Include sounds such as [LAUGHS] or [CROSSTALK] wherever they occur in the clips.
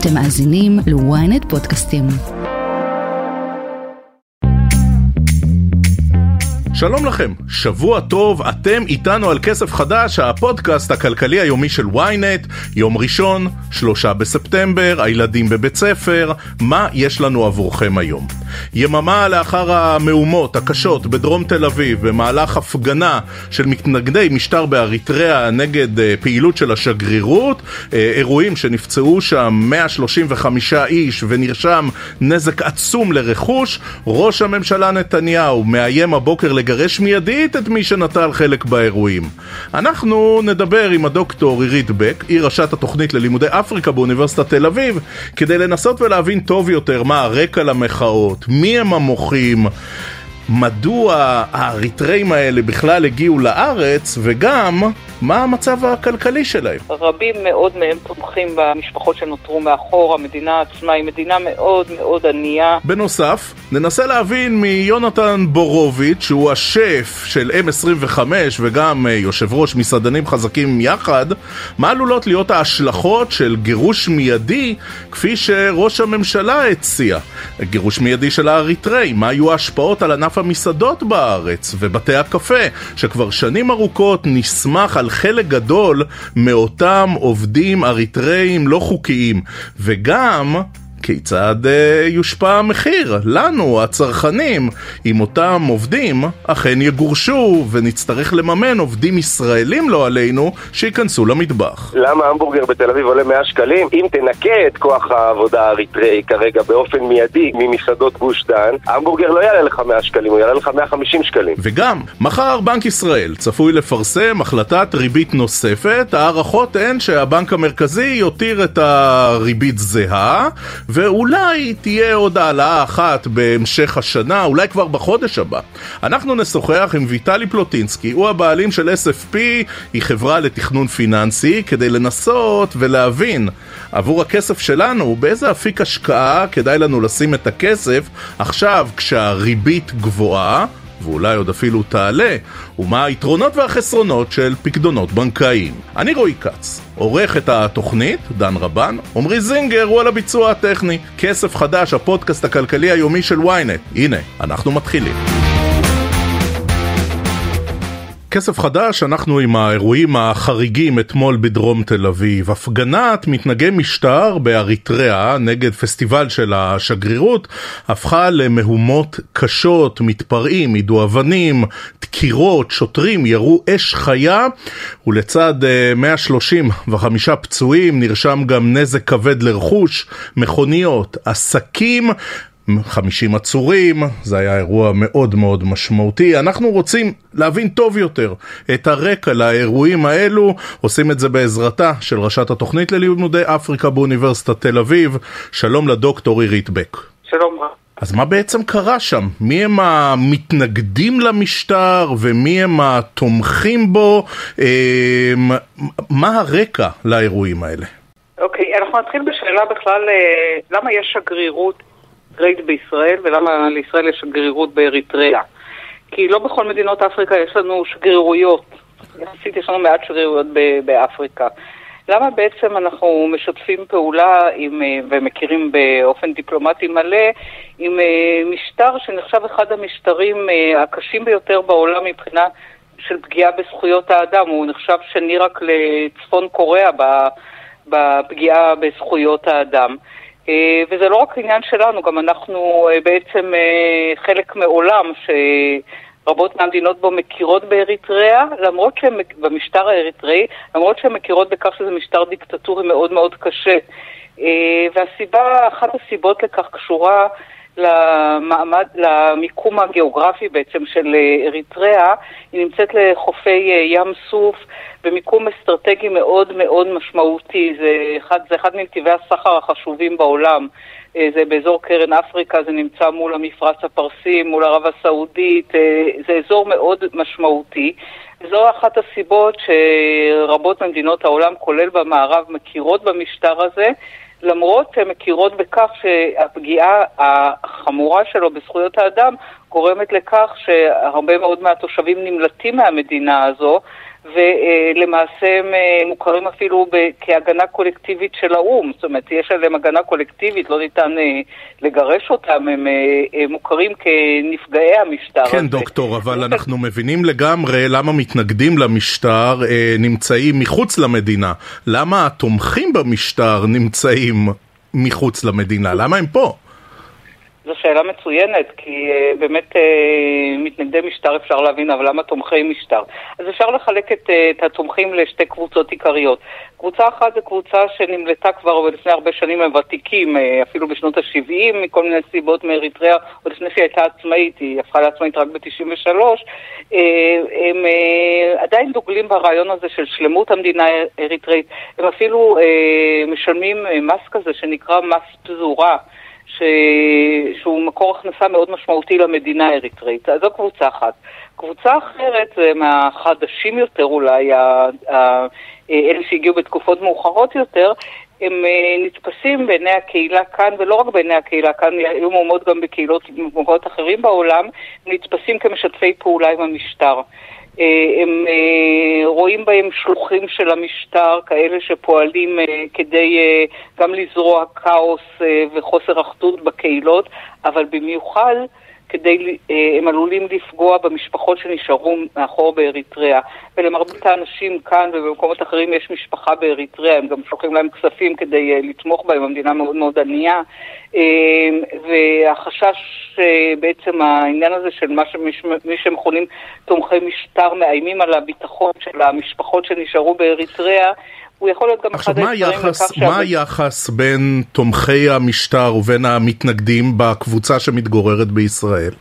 אתם מאזינים ל-ynet פודקאסטים. שלום לכם, שבוע טוב, אתם איתנו על כסף חדש, הפודקאסט הכלכלי היומי של ynet, יום ראשון, שלושה בספטמבר, הילדים בבית ספר, מה יש לנו עבורכם היום? יממה לאחר המהומות הקשות בדרום תל אביב, במהלך הפגנה של מתנגדי משטר באריתריאה נגד אה, פעילות של השגרירות, אה, אירועים שנפצעו שם 135 איש ונרשם נזק עצום לרכוש, ראש הממשלה נתניהו מאיים הבוקר לגרש מיידית את מי שנטל חלק באירועים. אנחנו נדבר עם הדוקטור עירית בק, היא ראשת התוכנית ללימודי אפריקה באוניברסיטת תל אביב, כדי לנסות ולהבין טוב יותר מה הרקע למחאות, מי הם המוחים, מדוע האריתראים האלה בכלל הגיעו לארץ, וגם מה המצב הכלכלי שלהם. רבים מאוד מהם תומכים במשפחות שנותרו מאחור, המדינה עצמה היא מדינה מאוד מאוד ענייה. בנוסף, ננסה להבין מיונתן בורוביץ', שהוא השף של M25 וגם אה, יושב ראש מסעדנים חזקים יחד, מה עלולות להיות ההשלכות של גירוש מיידי, כפי שראש הממשלה הציע. גירוש מיידי של האריתריאים, מה היו ההשפעות על ענף המסעדות בארץ ובתי הקפה, שכבר שנים ארוכות נסמך על חלק גדול מאותם עובדים אריתראים לא חוקיים, וגם כיצד אה, יושפע המחיר לנו, הצרכנים, אם אותם עובדים אכן יגורשו ונצטרך לממן עובדים ישראלים לא עלינו שייכנסו למטבח. למה המבורגר בתל אביב עולה 100 שקלים? אם תנקה את כוח העבודה האריתראי כרגע באופן מיידי ממסעדות גוש דן, המבורגר לא יעלה לך 100 שקלים, הוא יעלה לך 150 שקלים. וגם, מחר בנק ישראל צפוי לפרסם החלטת ריבית נוספת, ההערכות הן שהבנק המרכזי יותיר את הריבית זהה ואולי תהיה עוד העלאה אחת בהמשך השנה, אולי כבר בחודש הבא. אנחנו נשוחח עם ויטלי פלוטינסקי, הוא הבעלים של SFP, היא חברה לתכנון פיננסי, כדי לנסות ולהבין עבור הכסף שלנו באיזה אפיק השקעה כדאי לנו לשים את הכסף עכשיו כשהריבית גבוהה. ואולי עוד אפילו תעלה, ומה היתרונות והחסרונות של פקדונות בנקאיים. אני רועי כץ, עורך את התוכנית, דן רבן, עמרי זינגר הוא על הביצוע הטכני. כסף חדש, הפודקאסט הכלכלי היומי של ynet. הנה, אנחנו מתחילים. כסף חדש, אנחנו עם האירועים החריגים אתמול בדרום תל אביב. הפגנת מתנגי משטר באריתריאה נגד פסטיבל של השגרירות הפכה למהומות קשות, מתפרעים, יידו אבנים, דקירות, שוטרים ירו אש חיה ולצד 135 אה, פצועים נרשם גם נזק כבד לרכוש, מכוניות, עסקים 50 עצורים, זה היה אירוע מאוד מאוד משמעותי. אנחנו רוצים להבין טוב יותר את הרקע לאירועים האלו, עושים את זה בעזרתה של ראשת התוכנית ללימודי אפריקה באוניברסיטת תל אביב. שלום לדוקטור עירית בק. שלום רב. אז מה בעצם קרה שם? מי הם המתנגדים למשטר ומי הם התומכים בו? אמ, מה הרקע לאירועים האלה? אוקיי, okay, אנחנו נתחיל בשאלה בכלל, אה, למה יש שגרירות אריתראית בישראל ולמה לישראל יש שגרירות באריתריאה. כי לא בכל מדינות אפריקה יש לנו שגרירויות. יחסית יש לנו מעט שגרירויות באפריקה. למה בעצם אנחנו משתפים פעולה עם, אה, ומכירים באופן דיפלומטי מלא עם אה, משטר שנחשב אחד המשטרים אה, הקשים ביותר בעולם מבחינה של פגיעה בזכויות האדם? הוא נחשב שני רק לצפון קוריאה בפגיעה בזכויות האדם. אה, וזה לא רק עניין שלנו, גם אנחנו אה, בעצם אה, חלק מעולם שרבות מהמדינות בו מכירות באריתריאה, למרות שהן, במשטר האריתראי, למרות שהן מכירות בכך שזה משטר דיקטטורי מאוד מאוד קשה. והסיבה, אחת הסיבות לכך קשורה למעמד, למיקום הגיאוגרפי בעצם של אריתריאה, היא נמצאת לחופי ים סוף במיקום אסטרטגי מאוד מאוד משמעותי, זה אחד, זה אחד מנתיבי הסחר החשובים בעולם. אה, זה באזור קרן אפריקה, זה נמצא מול המפרץ הפרסי, מול ערב הסעודית, אה, זה אזור מאוד משמעותי. זו אחת הסיבות שרבות ממדינות העולם, כולל במערב, מכירות במשטר הזה, למרות שהן מכירות בכך שהפגיעה החמורה שלו בזכויות האדם גורמת לכך שהרבה מאוד מהתושבים נמלטים מהמדינה הזו, ולמעשה הם אה, מוכרים אפילו כהגנה קולקטיבית של האו"ם, זאת אומרת, יש עליהם הגנה קולקטיבית, לא ניתן אה, לגרש אותם, הם מוכרים כנפגעי המשטר כן, הזה. דוקטור, אבל אנחנו מבינים לגמרי למה מתנגדים למשטר נמצאים מחוץ למדינה. למה התומכים במשטר נמצאים מחוץ למדינה? למה הם פה? זו שאלה מצוינת, כי uh, באמת uh, מתנגדי משטר אפשר להבין, אבל למה תומכי משטר? אז אפשר לחלק את, uh, את התומכים לשתי קבוצות עיקריות. קבוצה אחת זו קבוצה שנמלטה כבר לפני הרבה שנים, הם ותיקים, uh, אפילו בשנות ה-70, מכל מיני סיבות מאריתריאה, עוד לפני שהיא הייתה עצמאית, היא הפכה לעצמאית רק ב-93. Uh, הם uh, עדיין דוגלים ברעיון הזה של שלמות המדינה האריתראית. הם אפילו uh, משלמים מס כזה שנקרא מס פזורה. ש... שהוא מקור הכנסה מאוד משמעותי למדינה האריתראית. אז זו קבוצה אחת. קבוצה אחרת מהחדשים יותר אולי. אלה שהגיעו בתקופות מאוחרות יותר, הם אה, נתפסים בעיני הקהילה כאן, ולא רק בעיני הקהילה כאן, היו מהומות גם בקהילות במקומות אחרים בעולם, נתפסים כמשתפי פעולה עם המשטר. אה, הם אה, רואים בהם שלוחים של המשטר, כאלה שפועלים אה, כדי גם לזרוע כאוס וחוסר אחדות בקהילות, אבל במיוחד כדי, הם עלולים לפגוע במשפחות שנשארו מאחור באריתריאה. ולמרבית האנשים כאן ובמקומות אחרים יש משפחה באריתריאה, הם גם שולחים להם כספים כדי לתמוך בהם, המדינה מאוד מאוד ענייה. והחשש, בעצם העניין הזה של מה שמי שמכונים תומכי משטר מאיימים על הביטחון של המשפחות שנשארו באריתריאה, הוא יכול להיות גם אחד הדברים לכך ש... עכשיו, מה היחס בין תומכי המשטר ובין המתנגדים בקבוצה שמתגוררת בישראל?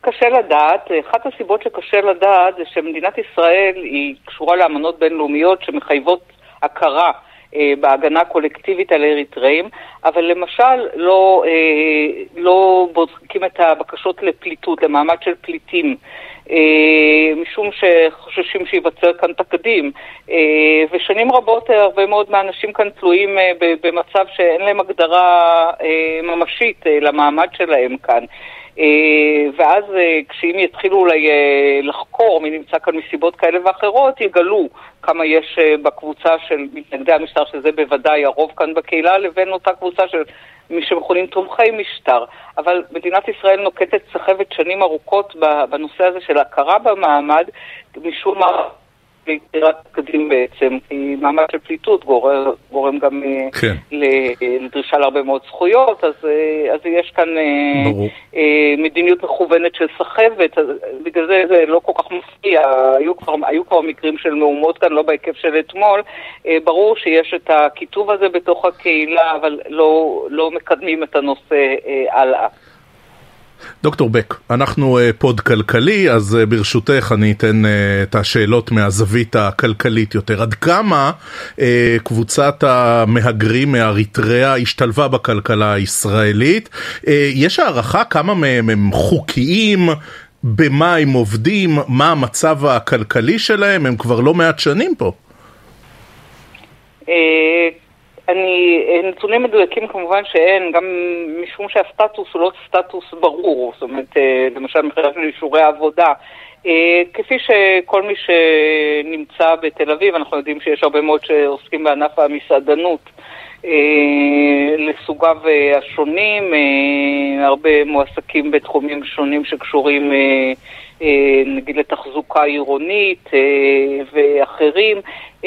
קשה לדעת. אחת הסיבות שקשה לדעת זה שמדינת ישראל היא קשורה לאמנות בינלאומיות שמחייבות הכרה אה, בהגנה קולקטיבית על אריתראים, אבל למשל לא, אה, לא בודקים את הבקשות לפליטות, למעמד של פליטים. אה, משום שחוששים שייווצר כאן תקדים. אה, ושנים רבות אה, הרבה מאוד מהאנשים כאן תלויים במצב שאין להם הגדרה ממשית למעמד שלהם כאן. ואז כשאם יתחילו אולי לחקור מי נמצא כאן מסיבות כאלה ואחרות, יגלו כמה יש בקבוצה של מתנגדי המשטר, שזה בוודאי הרוב כאן בקהילה, לבין אותה קבוצה של מי שמכונים תומכי משטר. אבל מדינת ישראל נוקטת סחבת שנים ארוכות בנושא הזה של הכרה במעמד, משום מה ליצירת קדים בעצם, כי מעמד של פליטות גורם, גורם גם אה, כן. לדרישה להרבה מאוד זכויות, אז, אה, אז יש כאן אה, ברור. מדיניות מכוונת של סחבת, אז בגלל זה זה לא כל כך מפתיע, היו כבר, היו כבר מקרים של מהומות כאן, לא בהיקף של אתמול, ברור שיש את הכיתוב הזה בתוך הקהילה, אבל לא, לא מקדמים את הנושא הלאה. דוקטור בק, אנחנו אה, פוד כלכלי, אז אה, ברשותך אני אתן אה, את השאלות מהזווית הכלכלית יותר. עד כמה קבוצת המהגרים מאריתריאה השתלבה בכלכלה הישראלית? יש הערכה כמה מהם הם חוקיים? במה הם עובדים? מה המצב הכלכלי שלהם? הם כבר לא מעט שנים פה. אני, נתונים מדויקים כמובן שאין, גם משום שהסטטוס הוא לא סטטוס ברור, זאת אומרת, אה, למשל מבחינת אישורי העבודה. אה, כפי שכל מי שנמצא בתל אביב, אנחנו יודעים שיש הרבה מאוד שעוסקים בענף המסעדנות אה, לסוגיו השונים, הרבה מועסקים בתחומים שונים שקשורים נגיד לתחזוקה עירונית ואחרים. Uh,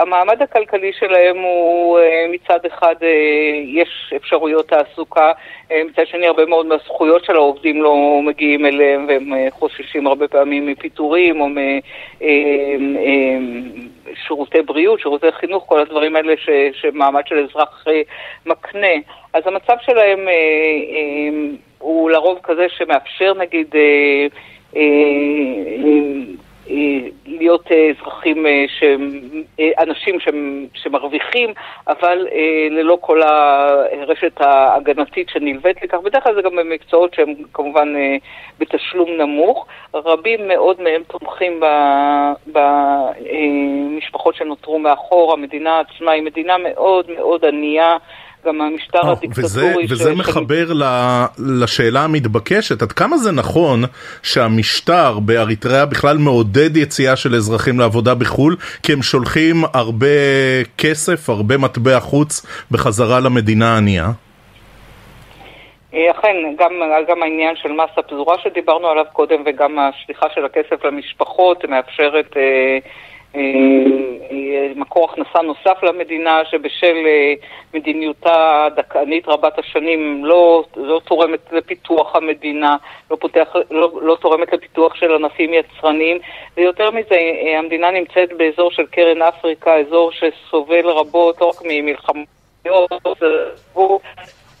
המעמד הכלכלי שלהם הוא מצד אחד יש אפשרויות תעסוקה, מצד שני הרבה מאוד מהזכויות של העובדים לא מגיעים אליהם והם חוששים הרבה פעמים מפיטורים או משירותי בריאות, שירותי חינוך, כל הדברים האלה ש, שמעמד של אזרח מקנה. אז המצב שלהם uh, uh, הוא לרוב כזה שמאפשר נגיד uh, uh, uh, להיות אה, אזרחים, אה, אה, אנשים שמרוויחים, אבל ללא כל הרשת ההגנתית שנלווית לכך. בדרך כלל זה גם במקצועות שהם כמובן בתשלום נמוך. רבים מאוד מהם תומכים במשפחות שנותרו מאחור. המדינה עצמה היא מדינה מאוד מאוד ענייה. גם המשטר אה, הדיקטטורי. וזה, ש- וזה ש- מחבר ל, לשאלה המתבקשת, עד כמה זה נכון שהמשטר באריתריאה בכלל מעודד יציאה של אזרחים לעבודה בחו"ל, כי הם שולחים הרבה כסף, הרבה מטבע חוץ בחזרה למדינה הענייה? אה, אכן, גם, גם העניין של מס הפזורה שדיברנו עליו קודם וגם השליחה של הכסף למשפחות מאפשרת אה, מקור הכנסה נוסף למדינה שבשל אה, מדיניותה הדכאנית רבת השנים לא, לא תורמת לפיתוח המדינה, לא, פותח, לא, לא תורמת לפיתוח של ענפים יצרניים. ויותר מזה, אה, המדינה נמצאת באזור של קרן אפריקה, אזור שסובל רבות לא רק ממלחמות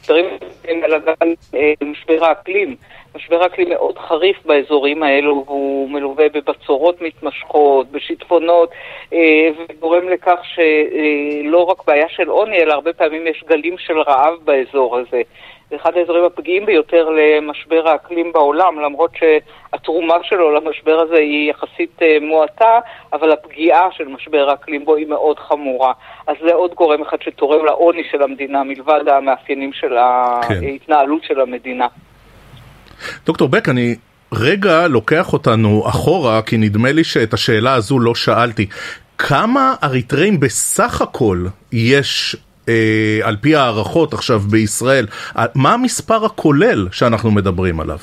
משברים אלא גם אה, משבר האקלים. משבר האקלים מאוד חריף באזורים האלו, והוא מלווה בבצורות מתמשכות, בשיטפונות, אה, וגורם לכך שלא רק בעיה של עוני, אלא הרבה פעמים יש גלים של רעב באזור הזה. זה אחד האזורים הפגיעים ביותר למשבר האקלים בעולם, למרות שהתרומה שלו למשבר הזה היא יחסית אה, מועטה, אבל הפגיעה של משבר האקלים בו היא מאוד חמורה. אז זה עוד גורם אחד שתורם לעוני של המדינה, מלבד המאפיינים של כן. ההתנהלות של המדינה. דוקטור בק, אני רגע לוקח אותנו אחורה, כי נדמה לי שאת השאלה הזו לא שאלתי. כמה אריתראים בסך הכל יש אה, על פי הערכות עכשיו בישראל? מה המספר הכולל שאנחנו מדברים עליו?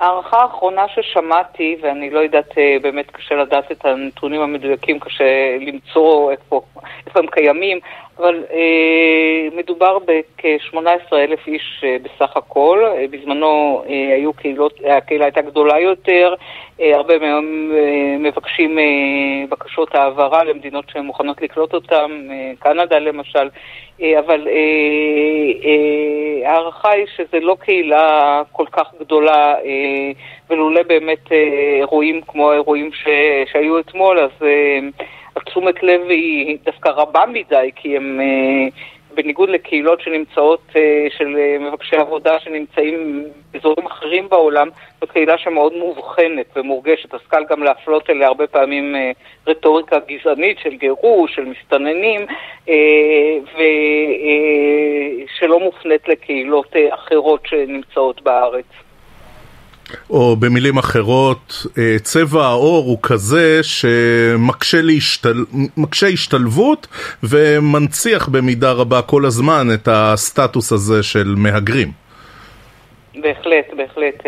ההערכה האחרונה ששמעתי, ואני לא יודעת, אה, באמת קשה לדעת את הנתונים המדויקים, קשה למצוא איפה, איפה הם קיימים, אבל אה, מדובר בכ-18 אלף איש אה, בסך הכל. אה, בזמנו אה, היו קהילות, הקהילה הייתה גדולה יותר, אה, הרבה מהם אה, מבקשים אה, בקשות העברה למדינות שהן מוכנות לקלוט אותם, אה, קנדה למשל, אה, אבל ההערכה היא שזה לא קהילה כל כך גדולה, אה, ולולא באמת אה, אירועים כמו האירועים ש, שהיו אתמול, אז אה, התשומת לב היא דווקא רבה מדי, כי הם... אה, בניגוד לקהילות שנמצאות, אה, של אה, מבקשי עבודה שנמצאים באזורים אחרים בעולם, זו קהילה שמאוד מאובחנת ומורגשת, אז קל גם להפלות אליה הרבה פעמים רטוריקה גזענית של גירוש, של מסתננים, ושלא מופנית לקהילות אחרות שנמצאות בארץ. או במילים אחרות, צבע העור הוא כזה שמקשה להשתל... השתלבות ומנציח במידה רבה כל הזמן את הסטטוס הזה של מהגרים. בהחלט, בהחלט.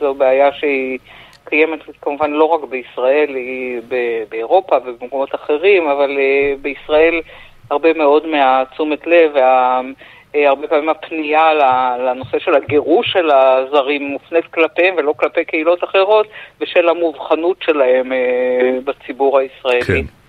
זו בעיה שהיא קיימת כמובן לא רק בישראל, היא באירופה ובמקומות אחרים, אבל בישראל הרבה מאוד מהתשומת לב וה... הרבה פעמים הפנייה לנושא של הגירוש של הזרים מופנית כלפיהם ולא כלפי קהילות אחרות בשל המובחנות שלהם בציבור הישראלי. כן.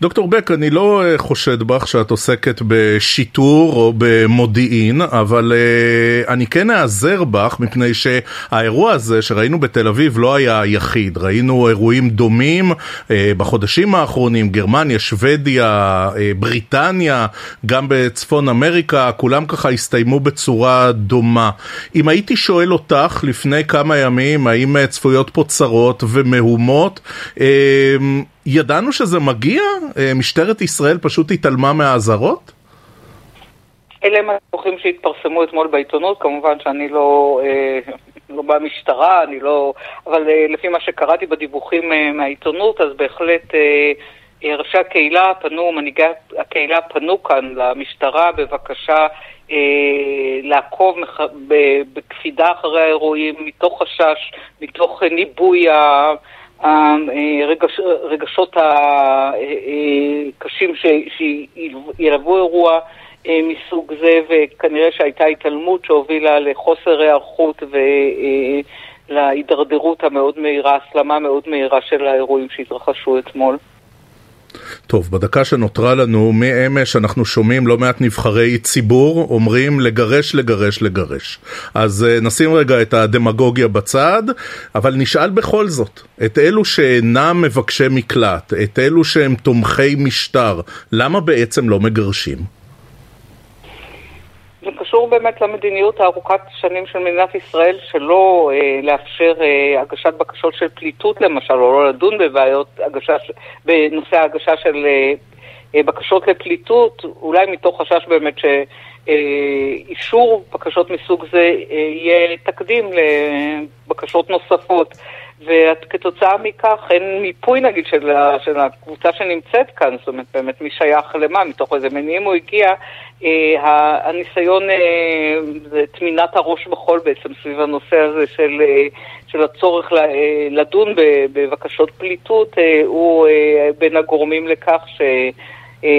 דוקטור בק, אני לא חושד בך שאת עוסקת בשיטור או במודיעין, אבל uh, אני כן אעזר בך מפני שהאירוע הזה שראינו בתל אביב לא היה היחיד. ראינו אירועים דומים uh, בחודשים האחרונים, גרמניה, שוודיה, בריטניה, גם בצפון אמריקה, כולם ככה הסתיימו בצורה דומה. אם הייתי שואל אותך לפני כמה ימים, האם צפויות פה צרות ומהומות, ידענו שזה מגיע? משטרת ישראל פשוט התעלמה מהאזהרות? אלה הם הדיווחים שהתפרסמו אתמול בעיתונות, כמובן שאני לא, לא במשטרה, אני לא... אבל לפי מה שקראתי בדיווחים מהעיתונות, אז בהחלט ראשי הקהילה פנו, מנהיגי הקהילה פנו כאן למשטרה בבקשה לעקוב בקפידה אחרי האירועים, מתוך חשש, מתוך ניבוי ה... רגשות הקשים שילוו אירוע מסוג זה, וכנראה שהייתה התעלמות שהובילה לחוסר היערכות ולהידרדרות המאוד מהירה, הסלמה מאוד מהירה של האירועים שהתרחשו אתמול. טוב, בדקה שנותרה לנו, מאמש אנחנו שומעים לא מעט נבחרי ציבור אומרים לגרש, לגרש, לגרש. אז נשים רגע את הדמגוגיה בצד, אבל נשאל בכל זאת, את אלו שאינם מבקשי מקלט, את אלו שהם תומכי משטר, למה בעצם לא מגרשים? זה קשור באמת למדיניות הארוכת שנים של מדינת ישראל שלא אה, לאפשר אה, הגשת בקשות של פליטות למשל, או לא לדון בבעיות הגשה, בנושא ההגשה של אה, בקשות לפליטות, אולי מתוך חשש באמת שאישור בקשות מסוג זה יהיה תקדים לבקשות נוספות. וכתוצאה מכך אין מיפוי נגיד של, של הקבוצה שנמצאת כאן, זאת אומרת באמת מי שייך למה, מתוך איזה מניעים הוא הגיע, אה, הניסיון, אה, זה טמינת הראש בחול בעצם סביב הנושא הזה של, אה, של הצורך אה, לדון בבקשות פליטות, אה, הוא אה, בין הגורמים לכך ש... אה,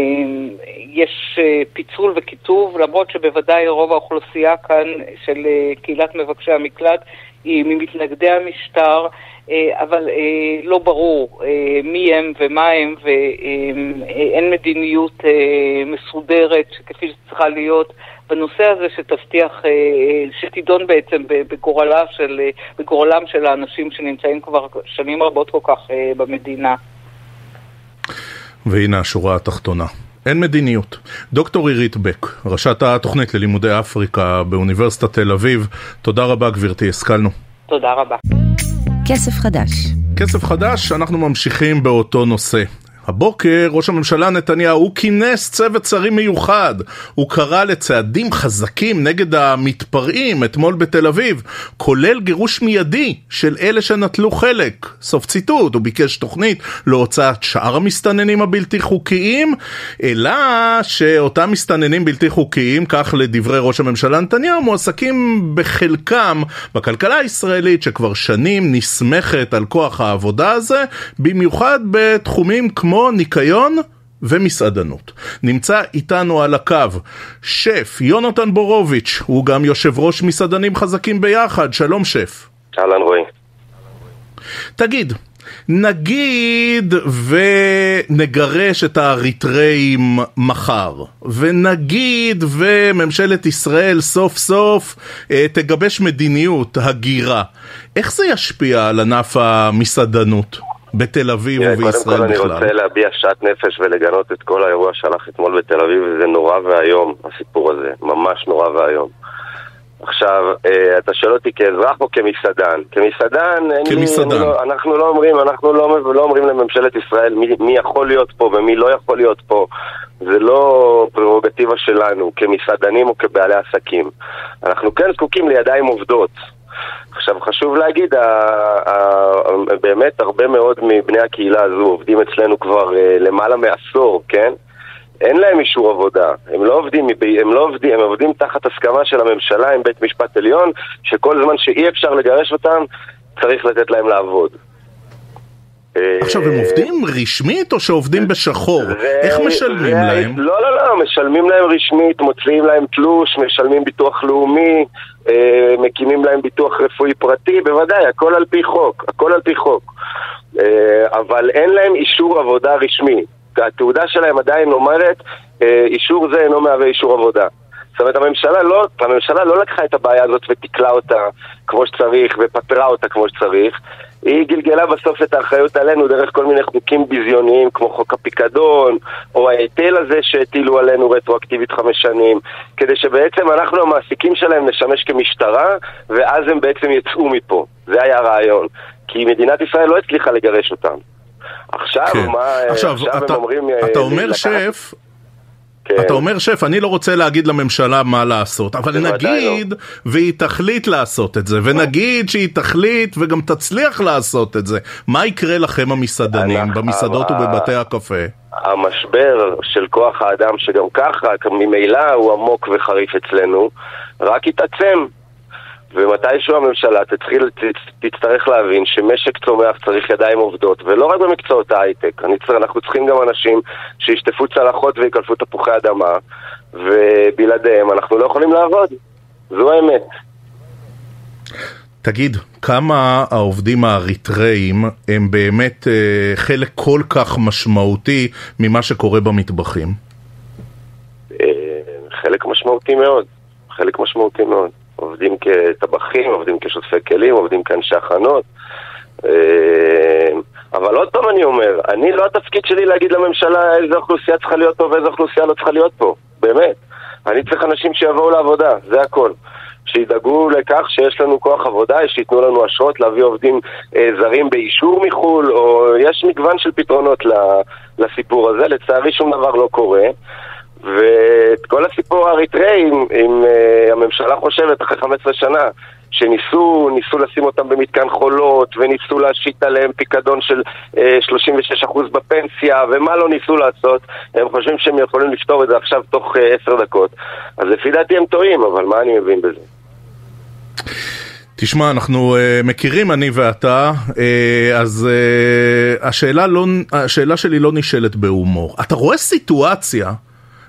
יש אה, פיצול וקיטוב, למרות שבוודאי רוב האוכלוסייה כאן של אה, קהילת מבקשי המקלט ממתנגדי המשטר, אה, אבל אה, לא ברור אה, מי הם ומה הם, ואין מדיניות מסודרת כפי שצריכה להיות בנושא הזה שתבטיח, שתידון בעצם בגורלה של, בגורלם של האנשים שנמצאים כבר שנים רבות כל כך במדינה. והנה השורה התחתונה. אין מדיניות. דוקטור עירית בק, ראשת התוכנית ללימודי אפריקה באוניברסיטת תל אביב, תודה רבה גברתי, השכלנו. תודה רבה. כסף חדש. כסף חדש, אנחנו ממשיכים באותו נושא. הבוקר ראש הממשלה נתניהו כינס צוות שרים מיוחד. הוא קרא לצעדים חזקים נגד המתפרעים אתמול בתל אביב, כולל גירוש מיידי של אלה שנטלו חלק. סוף ציטוט, הוא ביקש תוכנית להוצאת שאר המסתננים הבלתי חוקיים, אלא שאותם מסתננים בלתי חוקיים, כך לדברי ראש הממשלה נתניהו, מועסקים בחלקם בכלכלה הישראלית שכבר שנים נסמכת על כוח העבודה הזה, במיוחד בתחומים כמו כמו ניקיון ומסעדנות. נמצא איתנו על הקו שף יונתן בורוביץ', הוא גם יושב ראש מסעדנים חזקים ביחד, שלום שף. אהלן רועי. תגיד, נגיד ונגרש את האריתראים מחר, ונגיד וממשלת ישראל סוף סוף אה, תגבש מדיניות הגירה, איך זה ישפיע על ענף המסעדנות? בתל אביב ובישראל בכלל. קודם כל אני רוצה להביע שאט נפש ולגנות את כל האירוע שהלך אתמול בתל אביב, וזה נורא ואיום, הסיפור הזה, ממש נורא ואיום. עכשיו, אה, אתה שואל אותי כאזרח או כמסעדן? כמסעדן, כמסעדן. לא, אנחנו לא אומרים, אנחנו לא, לא אומרים לממשלת ישראל מי, מי יכול להיות פה ומי לא יכול להיות פה. זה לא פררוגטיבה שלנו כמסעדנים או כבעלי עסקים. אנחנו כן זקוקים לידיים עובדות. עכשיו חשוב להגיד, באמת הרבה מאוד מבני הקהילה הזו עובדים אצלנו כבר אה, למעלה מעשור, כן? אין להם אישור עבודה, הם לא עובדים, הם לא עובדים, הם עובדים תחת הסכמה של הממשלה עם בית משפט עליון, שכל זמן שאי אפשר לגרש אותם, צריך לתת להם לעבוד. עכשיו הם עובדים רשמית או שעובדים בשחור? איך משלמים להם? לא, לא, לא, משלמים להם רשמית, מוציאים להם תלוש, משלמים ביטוח לאומי, אה, מקימים להם ביטוח רפואי פרטי, בוודאי, הכל על פי חוק, הכל על פי חוק. אה, אבל אין להם אישור עבודה רשמי. התעודה שלהם עדיין אומרת, אה, אישור זה אינו מהווה אישור עבודה. זאת אומרת, הממשלה לא, הממשלה לא לקחה את הבעיה הזאת ותיקלה אותה כמו שצריך ופתרה אותה כמו שצריך. היא גלגלה בסוף את האחריות עלינו דרך כל מיני חוקים ביזיוניים כמו חוק הפיקדון או ההיטל הזה שהטילו עלינו רטרואקטיבית חמש שנים כדי שבעצם אנחנו המעסיקים שלהם נשמש כמשטרה ואז הם בעצם יצאו מפה. זה היה הרעיון. כי מדינת ישראל לא הצליחה לגרש אותם. עכשיו, כן. מה, עכשיו, עכשיו אתה, הם אומרים... אתה אומר לקחת... שף... כן. אתה אומר שף, אני לא רוצה להגיד לממשלה מה לעשות, אבל לא. נגיד לא. והיא תחליט לעשות את זה, ונגיד שהיא תחליט וגם תצליח לעשות את זה, מה יקרה לכם המסעדנים במסעדות ובבתי הקפה? המשבר של כוח האדם שגם ככה, ממילא הוא עמוק וחריף אצלנו, רק יתעצם. ומתישהו הממשלה תתחיל, תצטרך להבין שמשק צומח צריך ידיים עובדות, ולא רק במקצועות ההייטק. אנחנו צריכים גם אנשים שישטפו צלחות ויקלפו תפוחי אדמה, ובלעדיהם אנחנו לא יכולים לעבוד. זו האמת. תגיד, כמה העובדים האריתראים הם באמת אה, חלק כל כך משמעותי ממה שקורה במטבחים? אה, חלק משמעותי מאוד, חלק משמעותי מאוד. עובדים כטבחים, עובדים כשותפי כלים, עובדים כאנשי הכנות. אה, אבל עוד פעם אני אומר, אני לא התפקיד שלי להגיד לממשלה איזה אוכלוסייה צריכה להיות פה ואיזה אוכלוסייה לא צריכה להיות פה, באמת. אני צריך אנשים שיבואו לעבודה, זה הכל. שידאגו לכך שיש לנו כוח עבודה, שייתנו לנו אשרות להביא עובדים אה, זרים באישור מחו"ל, או יש מגוון של פתרונות לסיפור הזה, לצערי שום דבר לא קורה. ואת כל הסיפור האריתראי, אם, אם uh, הממשלה חושבת אחרי 15 שנה שניסו ניסו לשים אותם במתקן חולות וניסו להשית עליהם פיקדון של uh, אה, 36% בפנסיה ומה לא ניסו לעשות הם חושבים שהם יכולים לפתור את זה עכשיו תוך uh, 10 דקות אז לפי דעתי הם טועים, אבל מה אני מבין בזה? תשמע, אנחנו uh, מכירים אני ואתה, uh, אז uh, השאלה, לא, השאלה שלי לא נשאלת בהומור. אתה רואה סיטואציה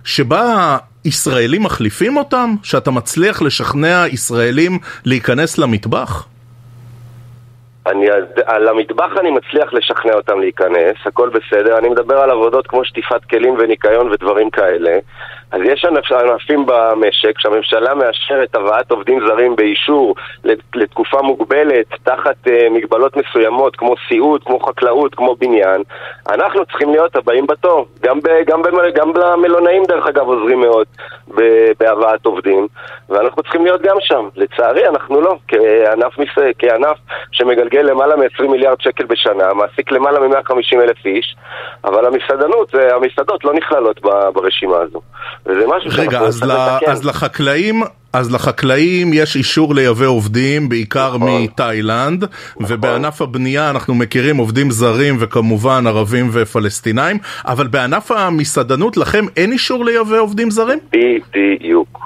שבה ישראלים מחליפים אותם? שאתה מצליח לשכנע ישראלים להיכנס למטבח? אני, על המטבח אני מצליח לשכנע אותם להיכנס, הכל בסדר. אני מדבר על עבודות כמו שטיפת כלים וניקיון ודברים כאלה. אז יש ענפים במשק שהממשלה מאשרת הבאת עובדים זרים באישור לתקופה מוגבלת תחת uh, מגבלות מסוימות כמו סיעוד, כמו חקלאות, כמו בניין. אנחנו צריכים להיות הבאים בתור. גם, ב, גם, ב, גם למלונאים דרך אגב עוזרים מאוד בהבאת עובדים ואנחנו צריכים להיות גם שם. לצערי אנחנו לא. כענף, כענף שמגלגל למעלה מ-20 מיליארד שקל בשנה מעסיק למעלה מ-150 אלף איש אבל המסעדנות, המסעדות לא נכללות ברשימה הזו וזה משהו רגע, אז, ל... אז לחקלאים, אז לחקלאים יש אישור לייבא עובדים, בעיקר נכון. מתאילנד, נכון. ובענף הבנייה אנחנו מכירים עובדים זרים וכמובן ערבים ופלסטינאים, אבל בענף המסעדנות לכם אין אישור לייבא עובדים זרים? בדיוק.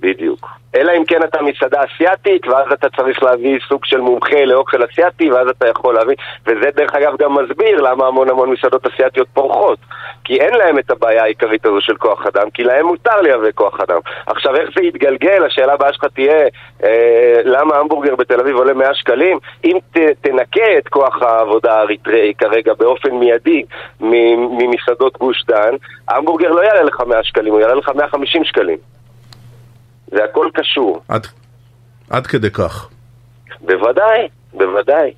בדיוק. אלא אם כן אתה מסעדה אסיאתית, ואז אתה צריך להביא סוג של מומחה לאוכל אסיאתי, ואז אתה יכול להביא, וזה דרך אגב גם מסביר למה המון המון מסעדות אסיאתיות פורחות. כי אין להם את הבעיה העיקרית הזו של כוח אדם, כי להם מותר לייבא כוח אדם. עכשיו, איך זה יתגלגל? השאלה הבאה שלך תהיה, אה, למה המבורגר בתל אביב עולה 100 שקלים? אם ת, תנקה את כוח העבודה האריתראי כרגע באופן מיידי ממסעדות גוש דן, המבורגר לא יעלה לך 100 שקלים, הוא יעלה לך 150 שקלים. זה הכל קשור. עד, עד כדי כך. בוודאי, בוודאי,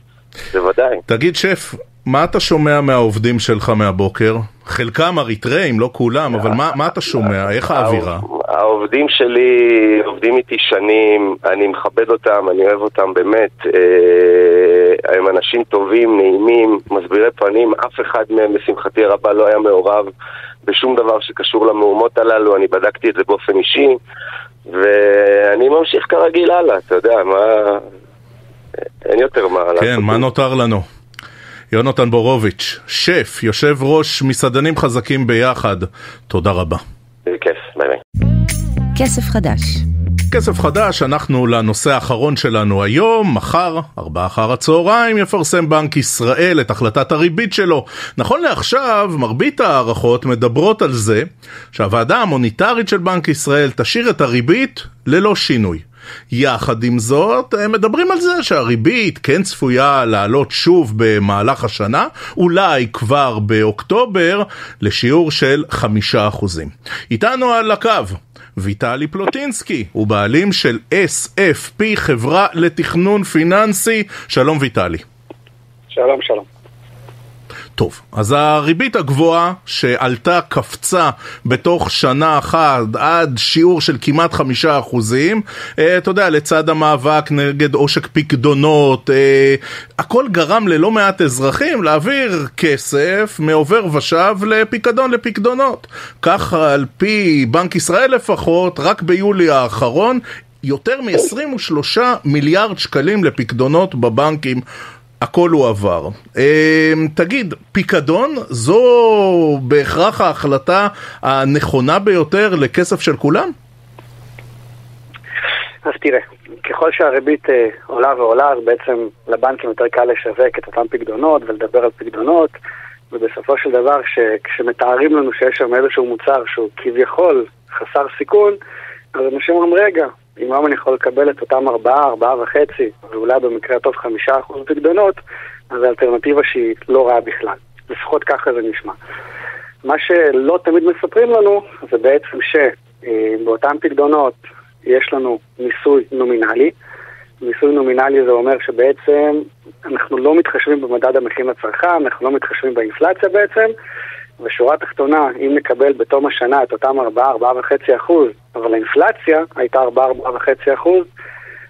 בוודאי. תגיד שף, מה אתה שומע מהעובדים שלך מהבוקר? חלקם אריתראים, לא כולם, אבל מה, מה אתה שומע? איך האווירה? העובדים שלי עובדים איתי שנים, אני מכבד אותם, אני אוהב אותם באמת. אה, הם אנשים טובים, נעימים, מסבירי פנים, אף אחד מהם, לשמחתי הרבה, לא היה מעורב בשום דבר שקשור למהומות הללו, אני בדקתי את זה באופן אישי. ואני ממשיך כרגיל הלאה, אתה יודע, מה... אין יותר מה לעשות. כן, מה נותר לנו? יונתן בורוביץ', שף, יושב ראש מסעדנים חזקים ביחד, תודה רבה. כיף, ביי ביי. כסף חדש כסף חדש, אנחנו לנושא האחרון שלנו היום, מחר, ארבעה אחר הצהריים, יפרסם בנק ישראל את החלטת הריבית שלו. נכון לעכשיו, מרבית ההערכות מדברות על זה שהוועדה המוניטרית של בנק ישראל תשאיר את הריבית ללא שינוי. יחד עם זאת, הם מדברים על זה שהריבית כן צפויה לעלות שוב במהלך השנה, אולי כבר באוקטובר, לשיעור של חמישה אחוזים. איתנו על הקו ויטלי פלוטינסקי הוא בעלים של SFP, חברה לתכנון פיננסי. שלום ויטלי. שלום, שלום. טוב, אז הריבית הגבוהה שעלתה קפצה בתוך שנה אחת עד שיעור של כמעט חמישה אחוזים, אה, אתה יודע, לצד המאבק נגד עושק פקדונות, אה, הכל גרם ללא מעט אזרחים להעביר כסף מעובר ושב לפיקדון לפקדונות. כך על פי בנק ישראל לפחות, רק ביולי האחרון יותר מ-23 מיליארד שקלים לפקדונות בבנקים הכל הועבר. אמ, תגיד, פיקדון זו בהכרח ההחלטה הנכונה ביותר לכסף של כולם? אז תראה, ככל שהריבית אה, עולה ועולה, אז בעצם לבנקים יותר קל לשווק את אותם פקדונות ולדבר על פקדונות, ובסופו של דבר, כשמתארים לנו שיש שם איזשהו מוצר שהוא כביכול חסר סיכון, אז אנשים אומרים, רגע, אם היום אני יכול לקבל את אותם ארבעה, ארבעה וחצי, ואולי במקרה הטוב חמישה אחוז פקדונות, אז האלטרנטיבה שהיא לא רעה בכלל. לפחות ככה זה נשמע. מה שלא תמיד מספרים לנו, זה בעצם שבאותם פקדונות יש לנו מיסוי נומינלי. מיסוי נומינלי זה אומר שבעצם אנחנו לא מתחשבים במדד המחיר לצרכן, אנחנו לא מתחשבים באינפלציה בעצם, ושורה תחתונה, אם נקבל בתום השנה את אותם 4-4.5 אחוז, אבל האינפלציה הייתה 4-4.5 אחוז,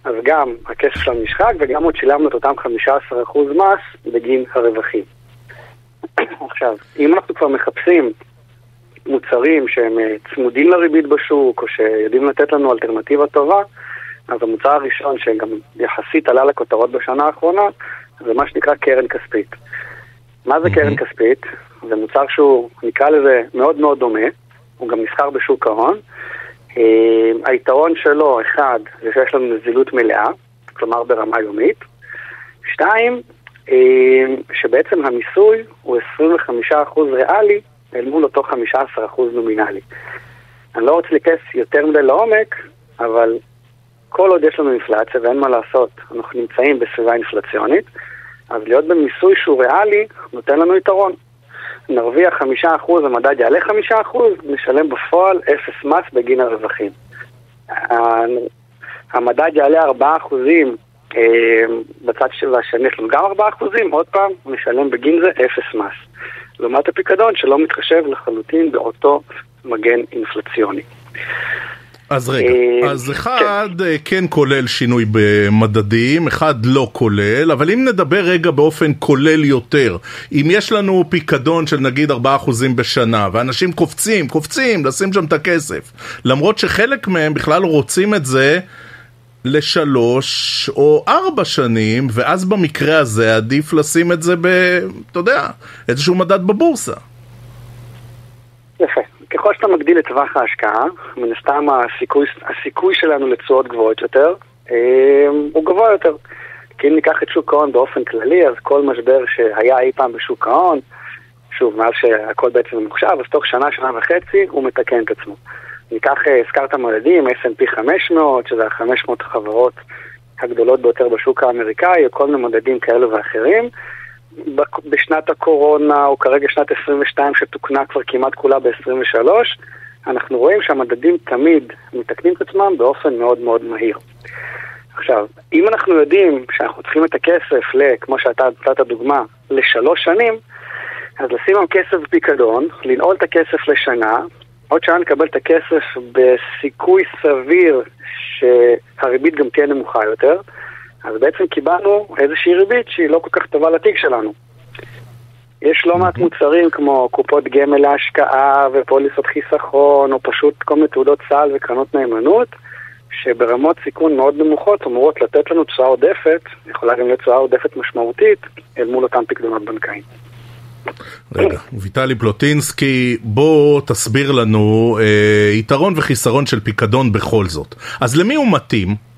אז גם הכסף שלנו נשחק וגם עוד שילמנו את אותם 15 אחוז מס בגין הרווחים. [CLEARS THROAT] עכשיו, אם אנחנו כבר מחפשים מוצרים שהם אה, צמודים לריבית בשוק, או שיודעים לתת לנו אלטרנטיבה טובה, אז המוצר הראשון שגם יחסית עלה לכותרות בשנה האחרונה, זה מה שנקרא קרן כספית. מה זה קרן כספית? זה מוצר שהוא, נקרא לזה, מאוד מאוד דומה, הוא גם נסחר בשוק ההון. אה, היתרון שלו, אחד, זה שיש לנו נזילות מלאה, כלומר ברמה יומית. שתיים, אה, שבעצם המיסוי הוא 25% ריאלי אל מול אותו 15% נומינלי. אני לא רוצה להיכנס יותר מדי לעומק, אבל כל עוד יש לנו אינפלציה ואין מה לעשות, אנחנו נמצאים בסביבה אינפלציונית, אז להיות במיסוי שהוא ריאלי נותן לנו יתרון. נרוויח חמישה אחוז, המדד יעלה חמישה אחוז, נשלם בפועל אפס מס בגין הרווחים. המדד יעלה ארבעה אחוזים, אה, בצד השני יש לנו גם ארבעה אחוזים, עוד פעם, נשלם בגין זה אפס מס. לעומת הפיקדון שלא מתחשב לחלוטין באותו מגן אינפלציוני. אז רגע, אה, אז אחד כן. כן כולל שינוי במדדים, אחד לא כולל, אבל אם נדבר רגע באופן כולל יותר, אם יש לנו פיקדון של נגיד 4% בשנה, ואנשים קופצים, קופצים לשים שם את הכסף, למרות שחלק מהם בכלל רוצים את זה לשלוש או ארבע שנים, ואז במקרה הזה עדיף לשים את זה ב... אתה יודע, איזשהו מדד בבורסה. יפה. ככל שאתה מגדיל את טווח ההשקעה, מן הסתם הסיכוי, הסיכוי שלנו לתשואות גבוהות יותר, אה, הוא גבוה יותר. כי אם ניקח את שוק ההון באופן כללי, אז כל משבר שהיה אי פעם בשוק ההון, שוב, מאז שהכל בעצם ממוחשב, אז תוך שנה, שנה וחצי, הוא מתקן את עצמו. ניקח, אה, הזכרת מדדים, S&P 500, שזה ה-500 החברות הגדולות ביותר בשוק האמריקאי, או כל מיני מדדים כאלו ואחרים. בשנת הקורונה, או כרגע שנת 22 שתוקנה כבר כמעט כולה ב-23, אנחנו רואים שהמדדים תמיד מתקנים את עצמם באופן מאוד מאוד מהיר. עכשיו, אם אנחנו יודעים שאנחנו צריכים את הכסף, ל, כמו שאתה נתת דוגמה, לשלוש שנים, אז לשים שם כסף בפיקדון, לנעול את הכסף לשנה, עוד שנה נקבל את הכסף בסיכוי סביר שהריבית גם תהיה נמוכה יותר, אז בעצם קיבלנו איזושהי ריבית שהיא לא כל כך טובה לתיק שלנו. יש לא מעט מוצרים כמו קופות גמל להשקעה ופוליסות חיסכון, או פשוט כל מיני תעודות סל וקרנות נאמנות, שברמות סיכון מאוד נמוכות אמורות לתת לנו תשואה עודפת, יכולה גם להיות תשואה עודפת משמעותית, אל מול אותם פקדונות בנקאיים. רגע, ויטלי פלוטינסקי, בוא תסביר לנו אה, יתרון וחיסרון של פיקדון בכל זאת. אז למי הוא מתאים?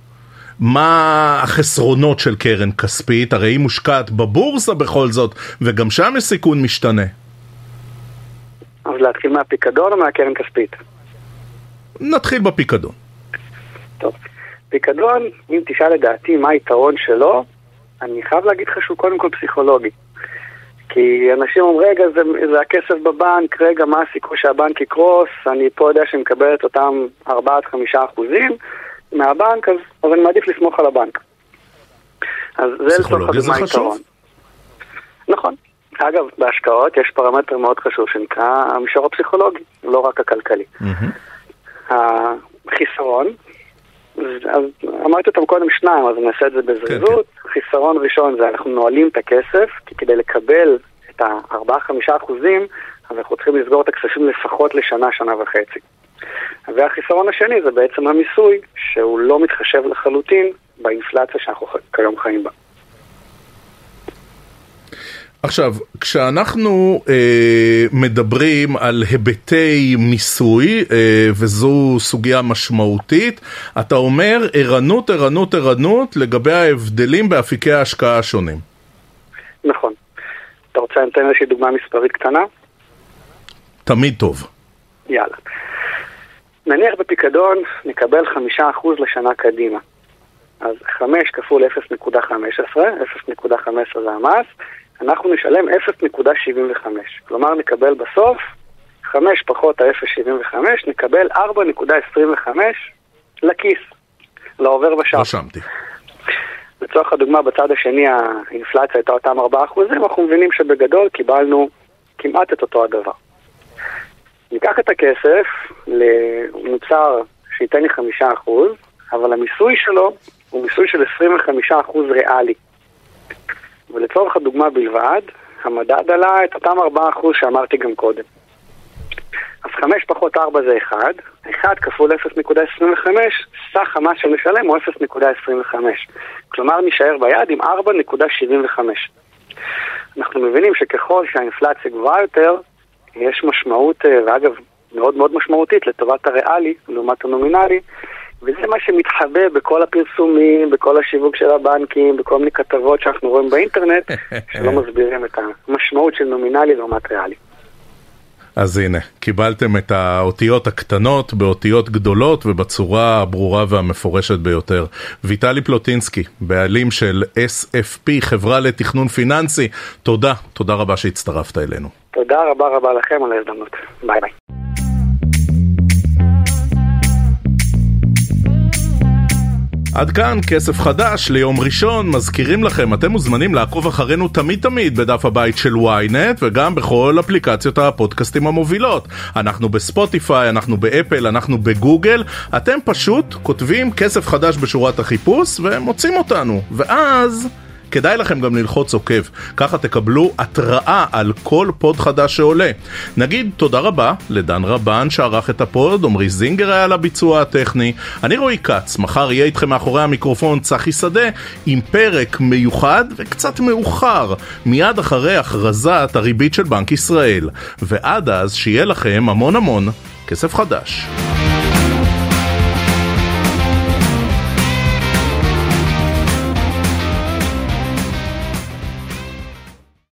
מה החסרונות של קרן כספית? הרי היא מושקעת בבורסה בכל זאת, וגם שם יש סיכון משתנה. אז להתחיל מהפיקדון או מהקרן כספית? נתחיל בפיקדון. טוב, פיקדון, אם תשאל לדעתי מה היתרון שלו, אני חייב להגיד לך שהוא קודם כל פסיכולוגי. כי אנשים אומרים, רגע, זה, זה הכסף בבנק, רגע, מה הסיכוי שהבנק יקרוס? אני פה יודע שאני מקבל את אותם 4-5 אחוזים, מהבנק, אז, אז אני מעדיף לסמוך על הבנק. אז זה לצורך הדוגמה יתרון. נכון. אגב, בהשקעות יש פרמטר מאוד חשוב שנקרא המישור הפסיכולוגי, לא רק הכלכלי. Mm-hmm. החיסרון, אז אמרתי אותם קודם שניים, אז נעשה את זה בזריזות. כן, כן. חיסרון ראשון זה אנחנו נועלים את הכסף, כי כדי לקבל את ה-4-5 אחוזים, אז אנחנו צריכים לסגור את הכספים לפחות לשנה, שנה וחצי. והחיסרון השני זה בעצם המיסוי, שהוא לא מתחשב לחלוטין באינפלציה שאנחנו כיום חיים בה. עכשיו, כשאנחנו אה, מדברים על היבטי מיסוי, אה, וזו סוגיה משמעותית, אתה אומר ערנות, ערנות, ערנות לגבי ההבדלים באפיקי ההשקעה השונים. נכון. אתה רוצה לתת איזושהי דוגמה מספרית קטנה? תמיד טוב. יאללה. נניח בפיקדון נקבל חמישה אחוז לשנה קדימה. אז חמש כפול 0.15, 0.15 זה המס, אנחנו נשלם 0.75. כלומר נקבל בסוף 5 פחות ה-0.75, נקבל 4.25 לכיס, לעובר ושם. רשמתי. לצורך הדוגמה, בצד השני האינפלציה הייתה אותם 4%, אנחנו מבינים שבגדול קיבלנו כמעט את אותו הדבר. ניקח את הכסף למוצר שייתן לי חמישה אחוז, אבל המיסוי שלו הוא מיסוי של 25% ריאלי. ולצורך הדוגמה בלבד, המדד עלה את אותם 4% שאמרתי גם קודם. אז 5 פחות 4 זה 1, 1 כפול 0.25, סך המס שנשלם הוא 0.25. כלומר נשאר ביד עם 4.75. אנחנו מבינים שככל שהאינפלציה גבוהה יותר, יש משמעות, אה, ואגב, מאוד מאוד משמעותית לטובת הריאלי לעומת הנומינלי, וזה מה שמתחבא בכל הפרסומים, בכל השיווק של הבנקים, בכל מיני כתבות שאנחנו רואים באינטרנט, [LAUGHS] שלא מסבירים את המשמעות של נומינלי לעומת ריאלי. אז הנה, קיבלתם את האותיות הקטנות באותיות גדולות ובצורה הברורה והמפורשת ביותר. ויטלי פלוטינסקי, בעלים של SFP, חברה לתכנון פיננסי, תודה, תודה רבה שהצטרפת אלינו. תודה רבה רבה לכם על ההזדמנות. ביי ביי. עד כאן כסף חדש ליום ראשון, מזכירים לכם, אתם מוזמנים לעקוב אחרינו תמיד תמיד בדף הבית של ynet וגם בכל אפליקציות הפודקאסטים המובילות. אנחנו בספוטיפיי, אנחנו באפל, אנחנו בגוגל, אתם פשוט כותבים כסף חדש בשורת החיפוש ומוצאים אותנו, ואז... כדאי לכם גם ללחוץ עוקב, ככה תקבלו התראה על כל pod חדש שעולה. נגיד תודה רבה לדן רבן שערך את ה pod, עמרי זינגר היה על הביצוע הטכני, אני רועי כץ, מחר יהיה איתכם מאחורי המיקרופון צחי שדה עם פרק מיוחד וקצת מאוחר, מיד אחרי הכרזת הריבית של בנק ישראל. ועד אז שיהיה לכם המון המון כסף חדש.